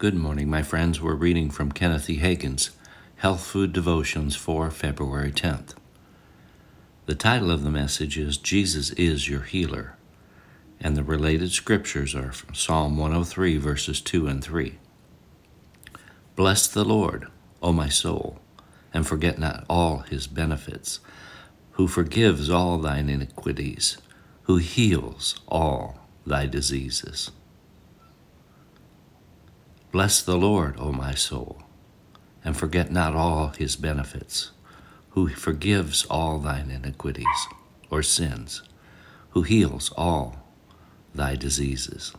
Good morning, my friends. We're reading from Kenneth E. Hagin's Health Food Devotions for February 10th. The title of the message is Jesus is Your Healer, and the related scriptures are from Psalm 103, verses 2 and 3. Bless the Lord, O my soul, and forget not all his benefits, who forgives all thine iniquities, who heals all thy diseases. Bless the Lord, O my soul, and forget not all his benefits, who forgives all thine iniquities or sins, who heals all thy diseases.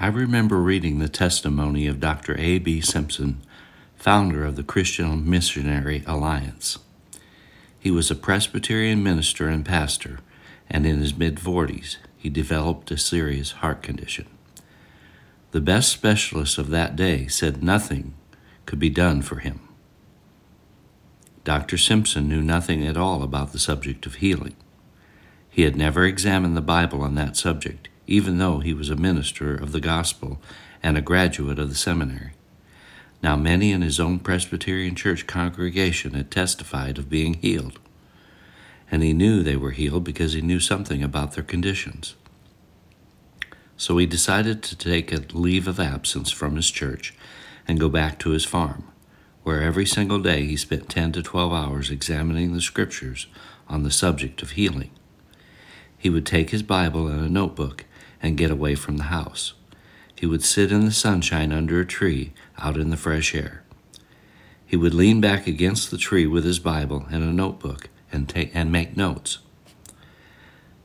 I remember reading the testimony of Dr. A.B. Simpson, founder of the Christian Missionary Alliance. He was a Presbyterian minister and pastor and in his mid 40s, he developed a serious heart condition. The best specialists of that day said nothing could be done for him. Dr. Simpson knew nothing at all about the subject of healing. He had never examined the Bible on that subject, even though he was a minister of the gospel and a graduate of the seminary. Now, many in his own Presbyterian church congregation had testified of being healed and he knew they were healed because he knew something about their conditions. So he decided to take a leave of absence from his church and go back to his farm, where every single day he spent 10 to 12 hours examining the scriptures on the subject of healing. He would take his Bible and a notebook and get away from the house. He would sit in the sunshine under a tree out in the fresh air. He would lean back against the tree with his Bible and a notebook and, take, and make notes.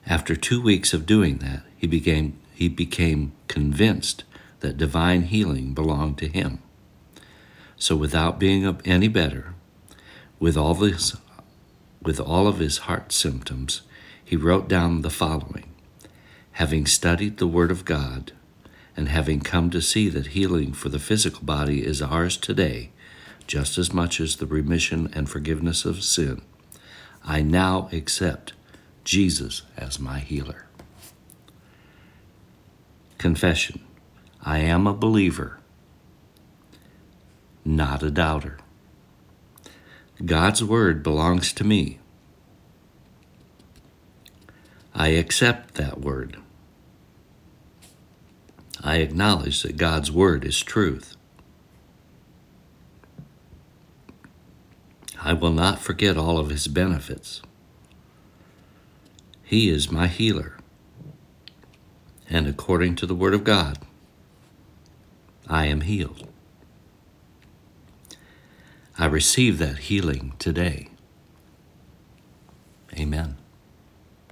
After two weeks of doing that, he became, he became convinced that divine healing belonged to him. So, without being any better, with all, this, with all of his heart symptoms, he wrote down the following Having studied the Word of God, and having come to see that healing for the physical body is ours today, just as much as the remission and forgiveness of sin, I now accept Jesus as my healer. Confession I am a believer, not a doubter. God's word belongs to me. I accept that word. I acknowledge that God's word is truth. I will not forget all of his benefits. He is my healer. And according to the Word of God, I am healed. I receive that healing today. Amen.